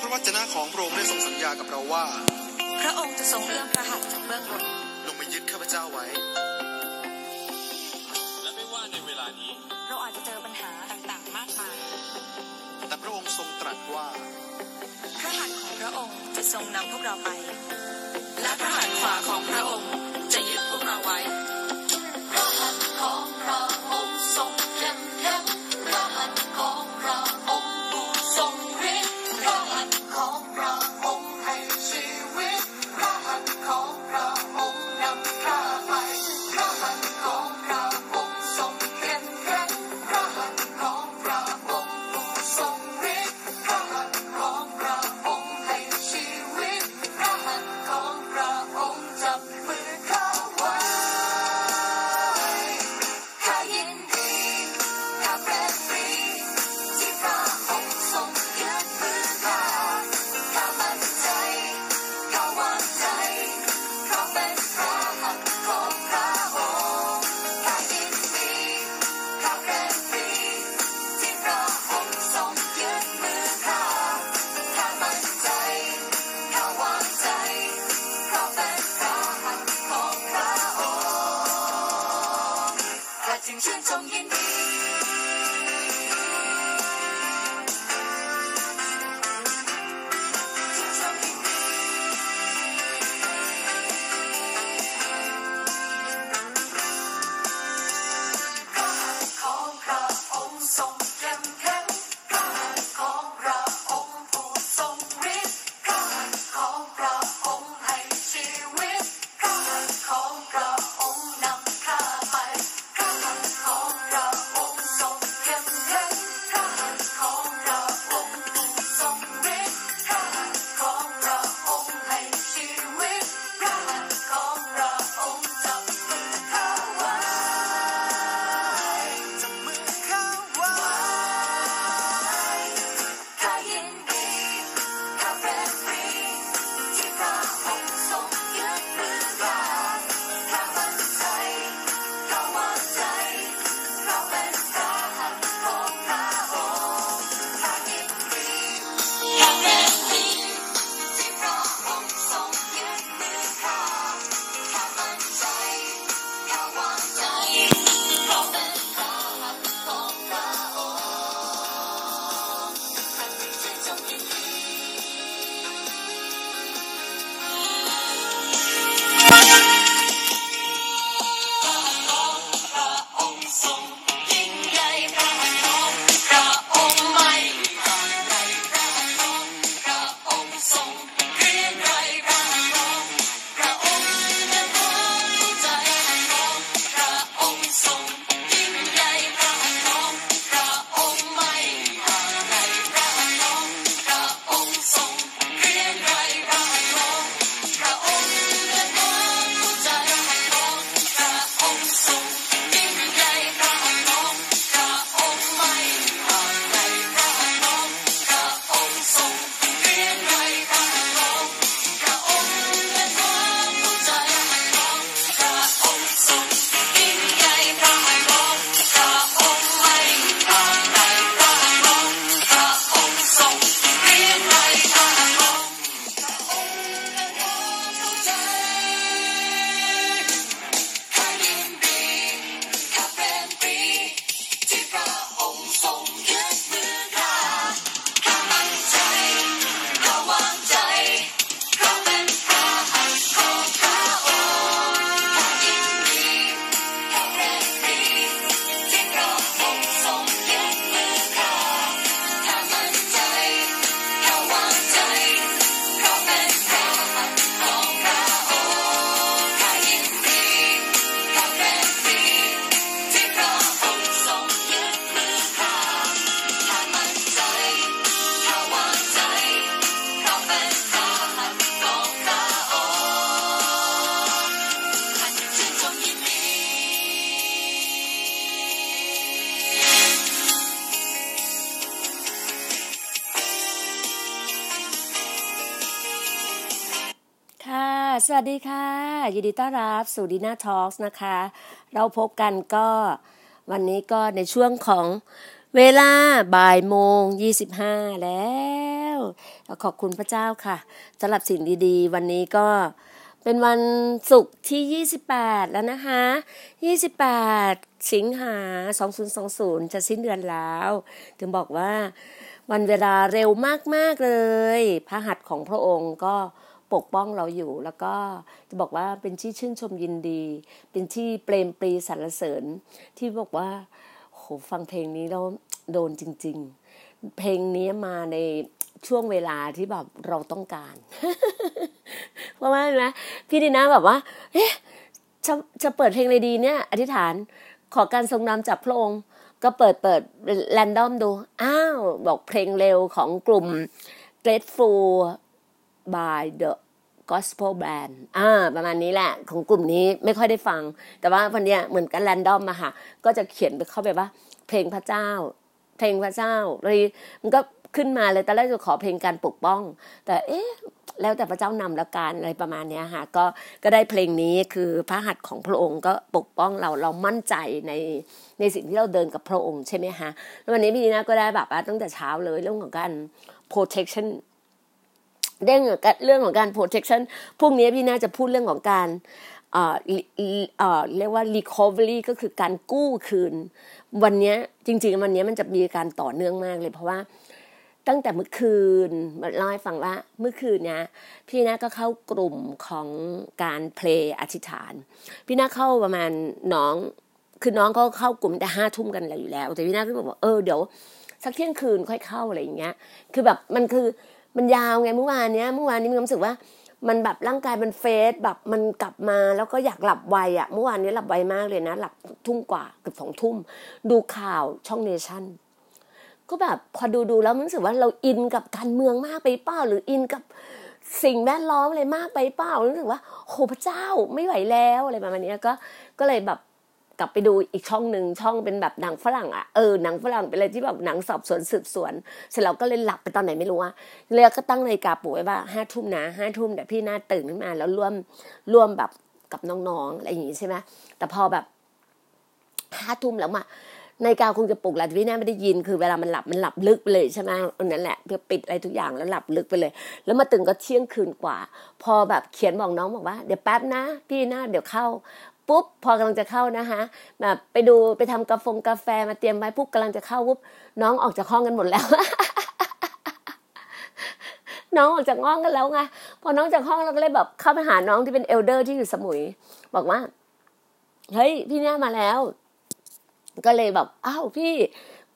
พระวจนะของพระองค์ได้ทรงสัญญากับเราว่า พระองค์จะทรงเอื้อมพระหัตถ์จากเบื้องบนลงมายึดข้าพเจ้าไว้ และไม่ว่าในเวลานี้ เราอาจจะเจอปัญหาต่างๆมากมาย แต่พระองค์ทรงตรัสว่า พระหัตถ์ของพระองค์จะทรงนำพวกเราไป และพระหัตถ์ขวาของพระองค์ วัสดีค่ะ ยินดีต้อนรับสู่ดีน่าทอล์กนะคะ เราพบกันก็วันนี้ก็ในช่วงของเวลาบ่ายโมงยี่สิบห้าแล้วขอบคุณพระเจ้าค่ะสำหรับสิ่งดีๆ วันนี้ก็เป็นวันศุกร์ที่ 28 แล้วนะคะ 28 สิงหา 2020 จะสิ้นเดือนแล้ว ถึงบอกว่าวันเวลาเร็วมาก ๆ เลย พระหัตถ์ของพระองค์ก็ ปกป้องเราอยู่ แล้วก็จะบอกว่าเป็นที่ชื่นชมยินดี เป็นที่เปรมปรีสรรเสริญ ที่บอกว่าโหฟังเพลงนี้แล้วโดนจริง ๆ เพลงนี้มาในช่วงเวลาที่แบบเราต้องการ เพราะว่านะพี่ดีนะแบบว่า เอ๊ะจะจะเปิดเพลงอะไรดีเนี่ย อธิษฐานขอการทรงนำจากพระองค์ก็เปิดเปิดแรนดอมดู อ้าว บอกเพลงเร็วของกลุ่ม Grateful by the Gospel Band อ่า ประมาณนี้แหละ ของกลุ่มนี้ไม่ค่อยได้ฟัง แต่ว่าวันเนี้ยเหมือนกันแรนดอมมาค่ะ ก็จะเขียนไปเข้าไปว่า เพลงพระเจ้า เพลงพระเจ้าเลยมันก็ขึ้นมาเลยตอนแรกจะขอเพลงการปกป้อง แต่เอ๊ะแล้วแต่พระเจ้านำละกันอะไรประมาณนี้ค่ะก็ก็ได้เพลงนี้คือพระหัตถ์ของพระองค์ก็ปกป้องเราเรามั่นใจในในสิ่งที่เราเดินกับพระองค์ใช่ไหมคะแล้ววันนี้พี่ดีนาก็ได้แบบว่าตั้งแต่เช้าเลยเรื่องของการ protection เรื่องของการเรื่องของการ protection พรุ่งนี้พี่น่าจะพูดเรื่องของการเอ่อเอ่อเรียกว่า recovery ก็คือการกู้คืน วันนี้จริง ๆ วันนี้มันจะมีการต่อเนื่องมากเลย เพราะว่าตั้งแต่เมื่อคืนมาเล่าให้ฟังว่าเมื่อคืนเนี้ยพี่นาก็เข้ากลุ่มของการเพลงอธิษฐาน พี่นาเข้าประมาณน้อง คือน้องก็เข้ากลุ่มแต่ห้าทุ่มกันแล้วอยู่แล้ว แต่พี่นาก็บอกว่าเออเดี๋ยวสักเที่ยงคืนค่อยเข้าอะไรอย่างเงี้ย คือแบบมันคือ มันยาวไงเมื่อวานเนี้ยเมื่อวานนี้มีความรู้สึกว่า มันแบบร่างกายมันเฟสแบบมันกลับมาแล้วก็อยากหลับไวอะ่ะเมื่อวานนี้หลับไวมากเลยนะ หลับทุ่มกว่าเกือบสองทุ่ม ดูข่าวช่องเนชั่นก็แบบพอดูดูแล้วมันรู้สึกว่าเราอินกับการเมืองมากไปเปล่าหรืออินกับสิ่งแวดล้อมอะไรมากไปเปล่ารู้สึกว่าโหพระเจ้าไม่ไหวแล้วอะไรประมาณนี้ก็ก็เลยแบบ กลับไปดูอีกช่องหนึ่งช่องเป็นแบบหนังฝรั่งอะเออหนังฝรั่งเป็นอะไรที่แบบหนังสอบสวนสืบสวน เสร็จแล้วก็เลยหลับไปตอนไหนไม่รู้อะเลยก็ตั้งนาฬิกาปลุกไว้ว่าห้าทุ่มนะห้าทุ่มเดี๋ยวพี่น่าตื่นขึ้นมาแล้วร่วมร่วมแบบกับน้องๆอะไรอย่างงี้ใช่ไหมแต่พอแบบห้าทุ่มแล้วมานาฬิกาคงจะปลุกแหละพี่น่าไม่ได้ยินคือเวลามันหลับมันหลับลึกไปเลยใช่ไหมนั่นแหละเพื่อปิดอะไรทุกอย่างแล้วหลับลึกไปเลย แล้วมาตื่นก็เที่ยงคืนกว่า พอแบบเขียนบอกน้องบอกว่า เดี๋ยวแป๊บนะ พี่น่าเดี๋ยวเข้า ปุ๊บพอกำลังจะเข้านะคะแบบไปดูไปทำกาแฟกาแฟมาเตรียมไว้ปุ๊บกำลังจะเข้าปุ๊บน้องออกจากห้องกันหมดแล้ว น้องออกจากห้องกันแล้วไงพอน้องจากห้องเราก็เลยแบบเข้าไปหาน้องที่เป็นเอลเดอร์ที่อยู่สมุย บอกว่าเฮ้ยพี่เนี่ยมาแล้ว ก็เลยแบบอ้าวพี่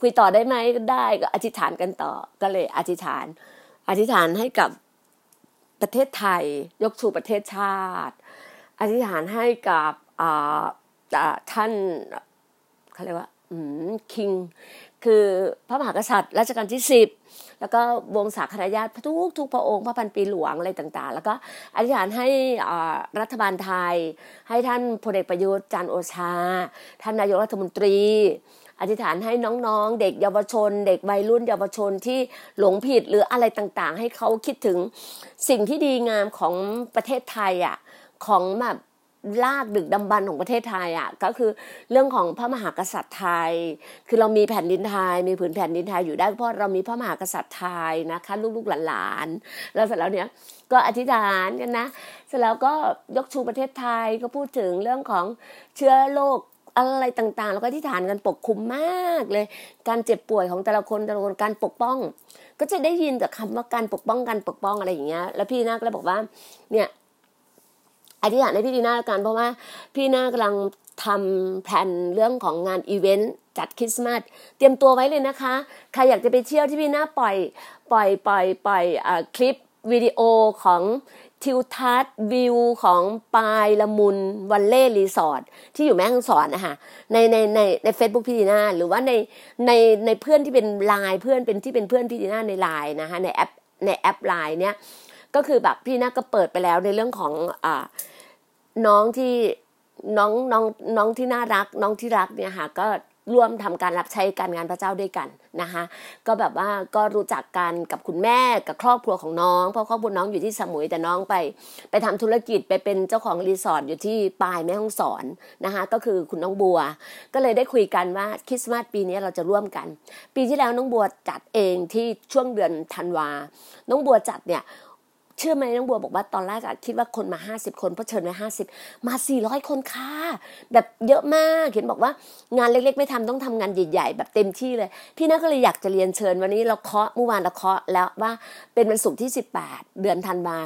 คุยต่อได้ไหมก็ได้ก็อธิษฐานกันต่อ ก็เลยอธิษฐาน อธิษฐานให้กับประเทศไทย ยกชูประเทศชาติ อธิษฐานให้กับ ท่านเขาเรียกว่าคิงคือพระมหากษัตริย์รัชกาลที่สิบแล้วก็วงศาคณะญาติทุกทุกพระองค์พระพันปีหลวงอะไรต่างๆ แล้วก็อธิษฐานให้รัฐบาลไทย ให้ท่านพลเอกประยุทธ์จันโอชา ท่านนายกรัฐมนตรี อธิษฐานให้น้องๆ เด็กเยาวชน เด็กวัยรุ่นเยาวชนที่หลงผิดหรืออะไรต่างๆ ให้เขาคิดถึงสิ่งที่ดีงามของประเทศไทยอะของแบบ ลากดึกดำบรรของประเทศไทยอะก็คือเรื่องของพระมหากษัตริย์ไทย คือเรามีแผ่นดินไทย มีผืนแผ่นดินไทยอยู่ได้เพราะเรามีพระมหากษัตริย์ไทยนะคะลูกๆหลานๆแล้วเสร็จแล้วเนี้ยก็อธิษฐานกันนะเสร็จแล้วก็ยกชูประเทศไทยก็พูดถึงเรื่องของเชื้อโรคอะไรต่างๆ แล้วก็อธิษฐานกันปกคลุมมากเลย การเจ็บป่วยของแต่ละคนแต่ละคนการปกป้อง ก็จะได้ยินจากคำว่าการปกป้องการปกป้องอะไรอย่างเงี้ย แล้วพี่น่าก็เลยบอกว่า เนี่ย อธิษฐานให้พี่ดีน่าแล้วกันเพราะว่าพี่น่ากำลังทำแผนเรื่องของงานอีเวนต์จัดคริสต์มาสเตรียมตัวไว้เลยนะคะ ใครอยากจะไปเที่ยวที่พี่น่าปล่อย ปล่อยปล่อยปล่อยคลิปวิดีโอของทิวทัศน์วิวของปายละมุนวัลเลย์รีสอร์ทที่อยู่แม่ฮ่องสอนนะคะในในในในเฟซบุ๊กพี่ดีน่าหรือว่าในในในเพื่อนที่เป็นไลน์เพื่อนเป็นที่เป็นเพื่อนพี่ดีน่าในไลน์นะคะในแอปในแอปไลน์เนี้ยก็คือแบบพี่น่าก็เปิดไปแล้วในเรื่องของอ่า น้องที่น้องน้องน้องที่น่ารัก น้องที่รักเนี่ยค่ะก็ร่วมทำการรับใช้การงานพระเจ้าด้วยกันนะคะก็แบบว่าก็รู้จักกันกับคุณแม่กับครอบครัวของน้องเพราะครอบครัวน้องอยู่ที่สมุยแต่น้องไป ไปทำธุรกิจไปเป็นเจ้าของรีสอร์ทอยู่ที่ปลายแม่ฮ่องสอนนะคะก็คือคุณน้องบัว ก็เลยได้คุยกันว่าคริสต์มาสปีนี้เราจะร่วมกัน ปีที่แล้วน้องบัวจัดเองที่ช่วงเดือนธันวาน้องบัวจัดเนี่ย ชื่อไหมน้องบัวบอกว่าตอนแรกอะคิดว่าคนมา 50 คนเพราะเชิญไว้50 มา 400 คนค่ะแบบเยอะมากเห็นบอกว่างานเล็กๆ ไม่ทำต้องทำงานใหญ่ๆ แบบเต็มที่เลย พี่นาก็เลยอยากจะเรียนเชิญวันนี้เราเคาะเมื่อวานเราเคาะแล้วว่าเป็นวันศุกร์ที่ 18 เดือนธันวา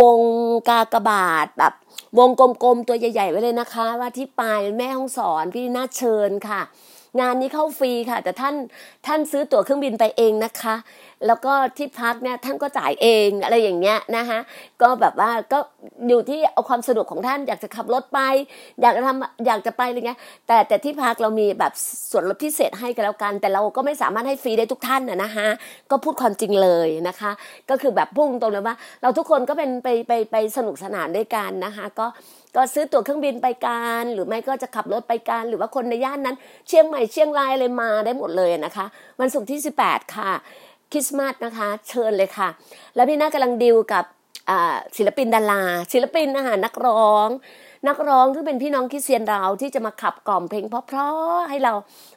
วงกากบาทแบบวงกลมๆตัวใหญ่ๆไว้เลยนะคะ ว่าที่ปลายแม่ห้องสอนพี่น่าเชิญค่ะ งานนี้เข้าฟรีค่ะ แต่ท่านท่านซื้อตั๋วเครื่องบินไปเองนะคะ แล้วก็ที่พักเนี่ยท่านก็จ่ายเองอะไรอย่างเงี้ยนะคะก็แบบว่าก็อยู่ที่เอาความสะดวกของท่านอยากจะขับรถไป อยากจะทำอยากจะไปอะไรเงี้ยแต่แต่ที่พักเรามีแบบส่วนลดพิเศษให้กันแล้วกัน แต่เราก็ไม่สามารถให้ฟรีได้ทุกท่านนะนะคะก็พูดความจริงเลยนะคะ ก็คือแบบพุ่งตรงเลยว่า เราทุกคนก็เป็นไปไปไปสนุกสนานด้วยกันนะคะ ก็ ก็ซื้อตั๋วเครื่องบินไปกันหรือไม่ก็จะขับรถไปกันหรือว่าคนในย่านนั้น เชียงใหม่เชียงรายเลยมาได้หมดเลยนะคะ วันศุกร์ที่ 18 ค่ะคริสต์มาสนะคะ เชิญเลยค่ะ แล้วพี่น่ากำลังดิวกับศิลปินดาราศิลปินอาหารนักร้อง นักร้องที่เป็นพี่น้องคริสเตียนเราที่จะมาขับกล่อมเพลงเพราะๆให้เรา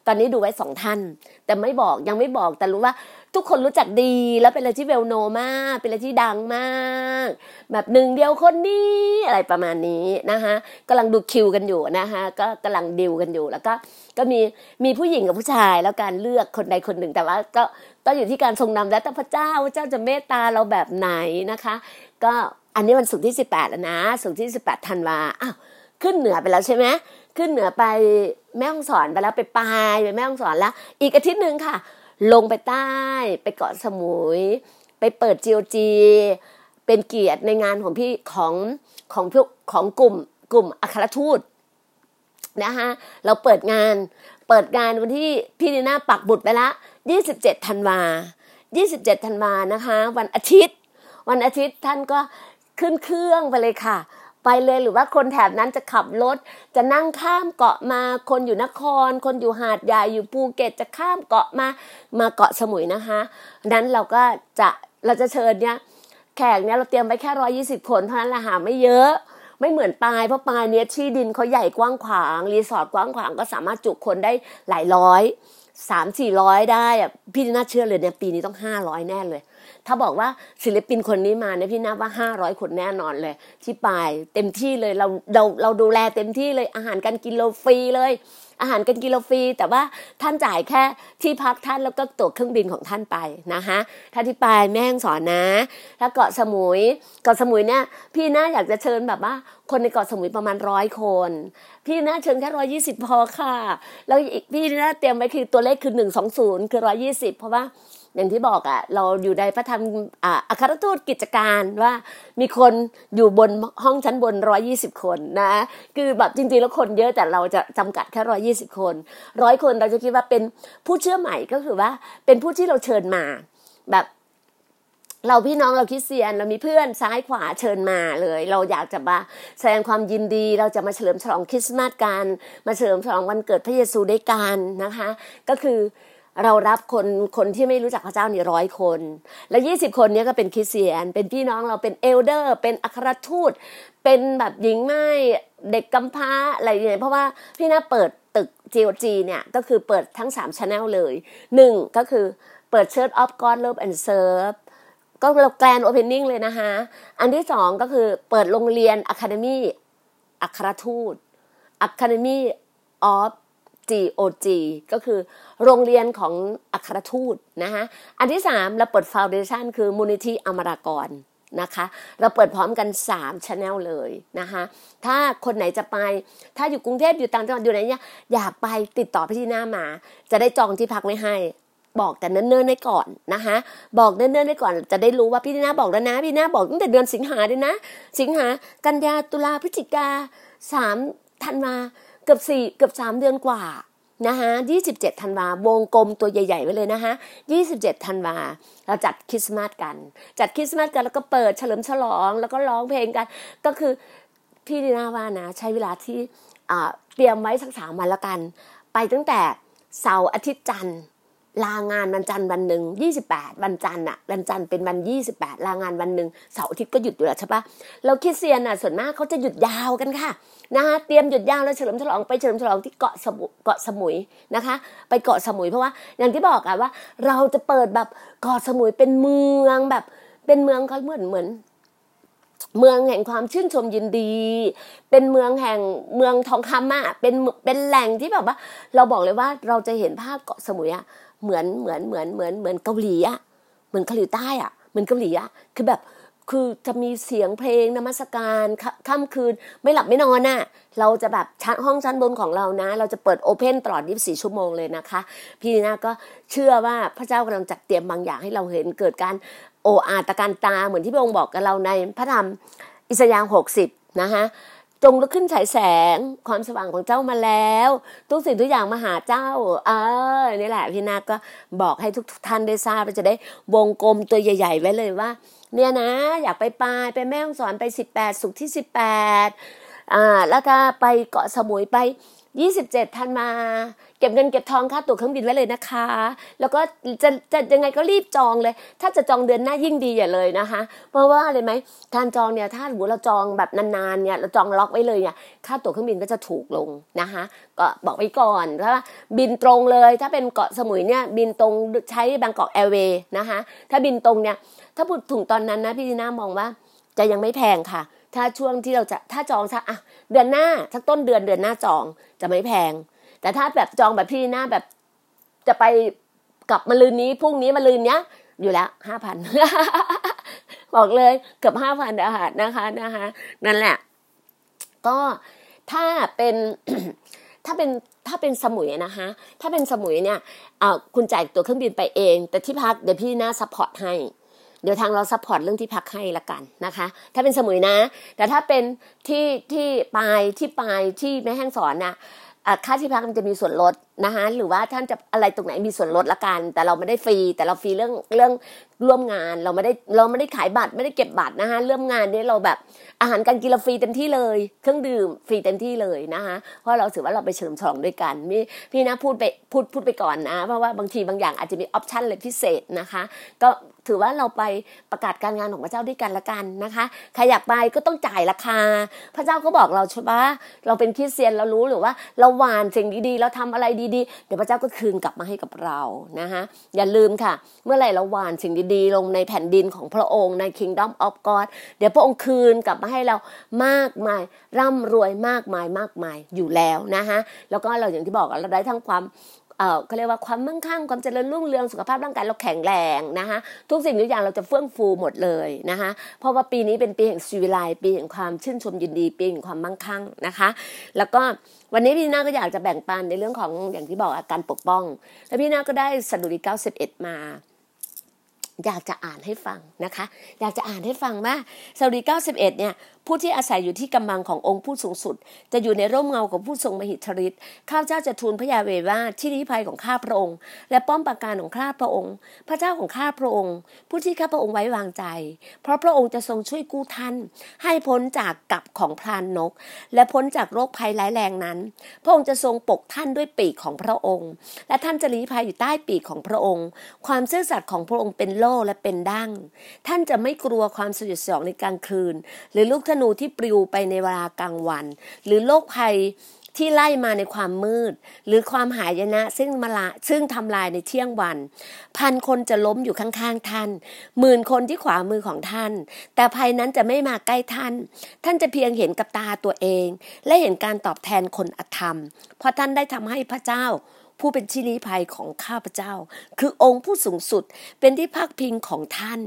ตอนนี้ดูไว้สองท่าน แต่ไม่บอกยังไม่บอกแต่รู้ว่าทุกคนรู้จักดีแล้วเป็นอะไรที่เวลโนมาก เป็นอะไรที่ดังมาก แบบหนึ่งเดียวคนนี้อะไรประมาณนี้นะคะกำลังดูคิวกันอยู่นะคะก็กำลังดิวกันอยู่แล้วก็ก็มีมีผู้หญิงกับผู้ชายแล้วการเลือกคนใดคนหนึ่งแต่ว่าก็ก็อยู่ที่การทรงนำแล้วแต่พระเจ้าพระเจ้าจะเมตตาเราแบบไหนนะคะ ก็ อันนี้วันศุกร์ที่ 18 แล้วนะศุกร์ที่ 18ธันวาอ้าวขึ้นเหนือไปแล้วใช่ไหมขึ้นเหนือไปแม่ฮ่องสอนไปแล้วไปปลายไปแม่ฮ่องสอนแล้ว อีกอาทิตย์หนึ่งค่ะ ลงไปใต้ไปเกาะสมุย ไปเปิดจีโอจีเป็นเกียรติในงานของพี่ของของพวกของกลุ่มกลุ่มอัครทูตนะคะเราเปิดงานเปิดงานวันที่พี่นีน่าปักบุตรไปละ 27 ธันวา 27 ธันวานะคะ วันอาทิตย์ วันอาทิตย์ท่านก็ ขึ้นเครื่องไปเลยค่ะ ไปเลยหรือว่าคนแถบนั้นจะขับรถ จะนั่งข้ามเกาะมาคนอยู่นคร คนอยู่หาดใหญ่อยู่ภูเก็ตจะข้ามเกาะมามาเกาะสมุยนะคะ นั้นเราก็จะเราจะเชิญเนี่ยแขกเนี่ยเราเตรียมไว้แค่ร้อยยี่สิบคนเท่านั้นแหละหาไม่เยอะไม่เหมือนปลายเพราะปลายเนี้ยที่ดินเขาใหญ่กว้างขวาง รีสอร์ทกว้างขวางก็สามารถจุคนได้หลายร้อยสามสี่ร้อยได้อะพี่น่าเชื่อเลยเนี่ยปีนี้ต้องห้าร้อยแน่เลย ถ้าบอกว่าศิลปินคนนี้มาเนี่ยพี่นับว่าห้าร้อยคนแน่นอนเลย ที่ปายเต็มที่เลยเราเราเราดูแลเต็มที่เลยอาหารการกินเราฟรีเลย อาหารการกินเราฟรีแต่ว่าท่านจ่ายแค่ที่พักท่านแล้วก็ตั๋วเครื่องบินของท่านไปนะคะถ้าที่ปายแม่งสอนนะ ถ้าเกาะสมุยเกาะสมุยเนี่ยพี่น่าอยากจะเชิญแบบว่า คนในเกาะสมุยประมาณร้อยคน พี่น่าเชิญแค่ร้อยี่สิบพอค่ะ แล้วอีกพี่น่าเตรียมไว้คือตัวเลขคือหนึ่งสองศูนย์คือร้อยี่สิบเพราะว่า อย่างที่บอกอะ่ะ เราอยู่ในพระธรรมอ่าอัครทูตกิจการว่ามีคนอยู่บนห้องชั้นบนร้อยี่สิบคนนะ คือแบบจริงๆแล้วคนเยอะแต่เราจะจำกัดแค่ร้อยี่สิบคนร้อยคนเราจะคิดว่าเป็นผู้เชื่อใหม่ก็คือว่าเป็นผู้ที่เราเชิญมาแบบเราพี่น้องเราคริสเตียนเรามีเพื่อนซ้ายขวาเชิญมาเลย เราอยากจะมาแสดงความยินดี เราจะมาเฉลิมฉลองคริสต์มาสกัน มาเฉลิมฉลองวันเกิดพระเยซูด้วยกันนะคะ ก็คือ เรารับคนคนที่ไม่รู้จักพระเจ้านี่ร้อยคน และยี่สิบคนนี้ก็เป็นคริสเตียน เป็นพี่น้องเราเป็นเอลเดอร์ เป็นอัครทูต เป็นแบบหญิงไม้เด็กกำพร้าอะไรอย่างเงี้ยเพราะว่าพี่น่าเปิดตึก GOG เนี่ยก็คือเปิดทั้ง3 Channel เลยหนึ่งก็คือเปิด Church of God Love and Serve ก็เรา grand opening เลยนะคะ อันที่สองก็คือเปิดโรงเรียน academy อัครทูต Academy of GOG ก็คือโรงเรียนของอัครทูตนะคะอันที่สามเราเปิด foundation คือมูลนิธิอมรากรนะคะเราเปิดพร้อมกัน3 Channel เลยนะคะถ้าคนไหนจะไปถ้าอยู่กรุงเทพอยู่ต่างจังหวัดอยู่ไหนเนี่ยอยากไปติดต่อพี่ที่หน้ามา จะได้จองที่พักไว้ให้ บอกแต่เนิ่นๆไว้ก่อนนะคะบอกเนิ่นๆไว้ก่อน จะได้รู้ว่าพี่นีน่าบอกแล้วนะ พี่นีน่าบอกตั้งแต่เดือนสิงหาเลยนะ สิงหากันยาตุลาพฤศจิกาสามธันวา เกือบสี่เกือบสามเดือนกว่านะคะ27 ธันวาวงกลมตัวใหญ่ ๆ ไว้เลยนะคะ27 ธันวา เราจัดคริสต์มาสกัน จัดคริสต์มาสกันแล้วก็เปิดเฉลิมฉลอง แล้วก็ร้องเพลงกัน ก็คือพี่ดีน่าว่านะ ใช้เวลาที่เตรียมไว้สักสามวันละกัน ไปตั้งแต่เสาร์อาทิตย์จันทร์ ลางานวันจันทร์วันหนึ่งยี่สิบแปดวันจันทร์อะวันจันทร์เป็นวันยี่สิบแปดลางานวันหนึ่งเสาร์อาทิตย์ก็หยุดอยู่แล้วใช่ปะเราคิดเซียนอะส่วนมากเขาจะหยุดยาวกันค่ะนะคะเตรียมหยุดยาวแล้วเฉลิมฉลองไปเฉลิมฉลองที่เกาะสมุเกาะสมุยนะคะ ไปเกาะสมุยเพราะว่าอย่างที่บอกอะว่า เราจะเปิดแบบเกาะสมุยเป็นเมืองแบบเป็นเมืองเขาเหมือนเหมือนเมืองแห่งความชื่นชมยินดี เป็นเมืองแห่งเมืองทองคำอะเป็นเป็นแหล่งที่แบบว่า เราบอกเลยว่าเราจะเห็นภาพเกาะสมุยอะ เหมือนเหมือนเหมือนเหมือนเหมือนเกาหลีอะเหมือนเกาหลีใต้อะเหมือนเกาหลีอะคือแบบคือจะมีเสียงเพลงนมัสการค่ำคืนไม่หลับไม่นอนน่ะ เราจะแบบชั้นห้องชั้นบนของเรานะ เราจะเปิดโอเพนตลอด 24 ชั่วโมงเลยนะคะ พี่นีนาก็เชื่อว่าพระเจ้ากำลังจัดเตรียมบางอย่างให้เราเห็นเกิดการโออาตะการตาเหมือนที่พระองค์บอกกับเราในพระธรรมอิสยาห์หกสิบนะคะ จงลุกขึ้นฉายแสงความสว่างของเจ้ามาแล้ว ทุกสิ่งทุกอย่างมาหาเจ้า เออนี่แหละพี่นาคก็บอกให้ทุกท่านได้ทราบจะได้วงกลมตัวใหญ่ ๆ ไว้เลยว่า เนี่ยนะ อยากไปปลายไปแม่ฮ่องสอนไปสิบแปดสุขที่สิบแปดอ่าแล้วก็ไปเกาะสมุยไปยี่สิบเจ็ดธันมา เก็บเงินเก็บทองค่าตั๋วเครื่องบินไว้เลยนะคะ แล้วก็จะจะยังไงก็รีบจองเลย ถ้าจะจองเดือนหน้ายิ่งดีอย่าเลยนะคะ เพราะว่าอะไรไหมการจองเนี่ยถ้าสมมติเราจองแบบนานๆเนี่ยเราจองล็อกไว้เลยเนี่ยค่าตั๋วเครื่องบินก็จะถูกลงนะคะ ก็บอกไว้ก่อนเพราะว่าบินตรงเลย ถ้าเป็นเกาะสมุยเนี่ยบินตรงใช้บางกอกแอร์เวย์นะคะถ้าบินตรงเนี่ยถ้าพูดถึงตอนนั้นนะพี่ดีน่ามองว่าจะยังไม่แพงค่ะ ถ้าช่วงที่เราจะถ้าจองสักอะเดือนหน้าสักต้นเดือนเดือนหน้าจองจะไม่แพง แต่ถ้าแบบจองแบบพี่หน้าแบบจะไปกลับมาลืนนี้พรุ่งนี้มาลืนเนี้ย อยู่แล้วห้าพันบอกเลยเกือบห้าพันอาหารนะคะนะคะนั่นแหละ ก็ถ้าเป็นถ้าเป็นถ้าเป็นสมุยนะคะถ้าเป็นสมุยเนี่ยเอ่อคุณจ่ายตัวเครื่องบินไปเอง แต่ที่พักเดี๋ยวพี่นา support ให้เดี๋ยวทางเรา support เรื่องที่พักให้ละกันนะคะ ถ้าเป็นสมุยนะ แต่ถ้าเป็นที่ที่ปลายที่ปลายที่แม่ฮ่องสอนน่ะ ค่าที่พักมันจะมีส่วนลดนะคะหรือว่าท่านจะอะไรตรงไหนมีส่วนลดละกัน แต่เราไม่ได้ฟรี แต่เราฟรีเรื่องเรื่องร่วมงานเราไม่ได้เราไม่ได้ขายบัตรไม่ได้เก็บบัตรนะคะเรื่องงานนี้เราแบบอาหารการกินเราฟรีเต็มที่เลย เครื่องดื่มฟรีเต็มที่เลยนะคะเพราะเราถือว่าเราไปเฉลิมฉลองด้วยกันมีพี่นาพูดไปพูดพูดไปก่อนนะเพราะว่าบางทีบางอย่างอาจจะมี option อะไรพิเศษนะคะ ก็ ถือว่าเราไปประกาศการงานของพระเจ้าด้วยกันละกันนะคะใครอยากไปก็ต้องจ่ายราคา พระเจ้าก็บอกเราใช่ปะเราเป็นคริสเตียนเรารู้หรือว่าเราหว่านสิ่งดีๆ เราทำอะไรดีๆ เดี๋ยวพระเจ้าก็คืนกลับมาให้กับเรานะคะอย่าลืมค่ะ เมื่อไหร่เราหว่านสิ่งดีๆ ลงในแผ่นดินของพระองค์ใน Kingdom of God เดี๋ยวพระองค์คืนกลับมาให้เรามากมาย ร่ำรวยมากมายมากมายอยู่แล้วนะคะแล้วก็เราอย่างที่บอกเราได้ทั้งความ เออเขาเรียกว่าความมั่งคั่งความเจริญรุ่งเรืองสุขภาพร่างกายเราแข็งแรงนะคะทุกสิ่งทุกอย่างเราจะเฟื่องฟูหมดเลยนะคะเพราะว่าปีนี้เป็นปีแห่งชีวิไลปีแห่งความชื่นชมยินดีปีแห่งความมั่งคั่งนะคะ แล้วก็วันนี้พี่นาก็อยากจะแบ่งปันในเรื่องของอย่างที่บอกอาการปกป้อง แล้วพี่นาก็ได้สดุดี91 มาอยากจะอ่านให้ฟังนะคะ อยากจะอ่านให้ฟังว่าสดุดี91เนี่ยผู้ที่อาศัยอยู่ที่กำบังขององค์ผู้สูงสุด จะอยู่ในร่มเงาของผู้ทรงมหิทธิฤทธิ์ข้าพเจ้าจะทูลพระยาเวว่าที่ลี้ภัยของข้าพระองค์ และป้อมปราการของข้าพระองค์ พระเจ้าของข้าพระองค์ ผู้ที่ข้าพระองค์ไว้วางใจ เพราะพระองค์จะทรงช่วยกู้ท่าน ให้พ้นจากกับของพรานนก และพ้นจากโรคภัยร้ายแรงนั้น พระองค์จะทรงปกท่านด้วยปีกของพระองค์ และท่านจะลี้ภัยอยู่ใต้ปีกของพระองค์ ความซื่อสัตย์ของพระองค์เป็นโล่และเป็นดั้ง ท่านจะไม่กลัวความสยดสยองในกลางคืน หรือลูกธนูที่ปลิวไปในเวลากลางวัน หรือโรคภัยที่ไล่มาในความมืด หรือความหายนะซึ่งมาละซึ่งทำลายในเที่ยงวัน พันคนจะล้มอยู่ข้างๆท่านหมื่นคนที่ขวามือของท่าน แต่ภัยนั้นจะไม่มาใกล้ท่าน ท่านจะเพียงเห็นกับตาตัวเอง และเห็นการตอบแทนคนอธรรม เพราะท่านได้ทำให้พระเจ้า ผู้เป็นชิลีภัยของข้าพเจ้า คือองค์ผู้สูงสุดเป็นที่พักพิงของท่าน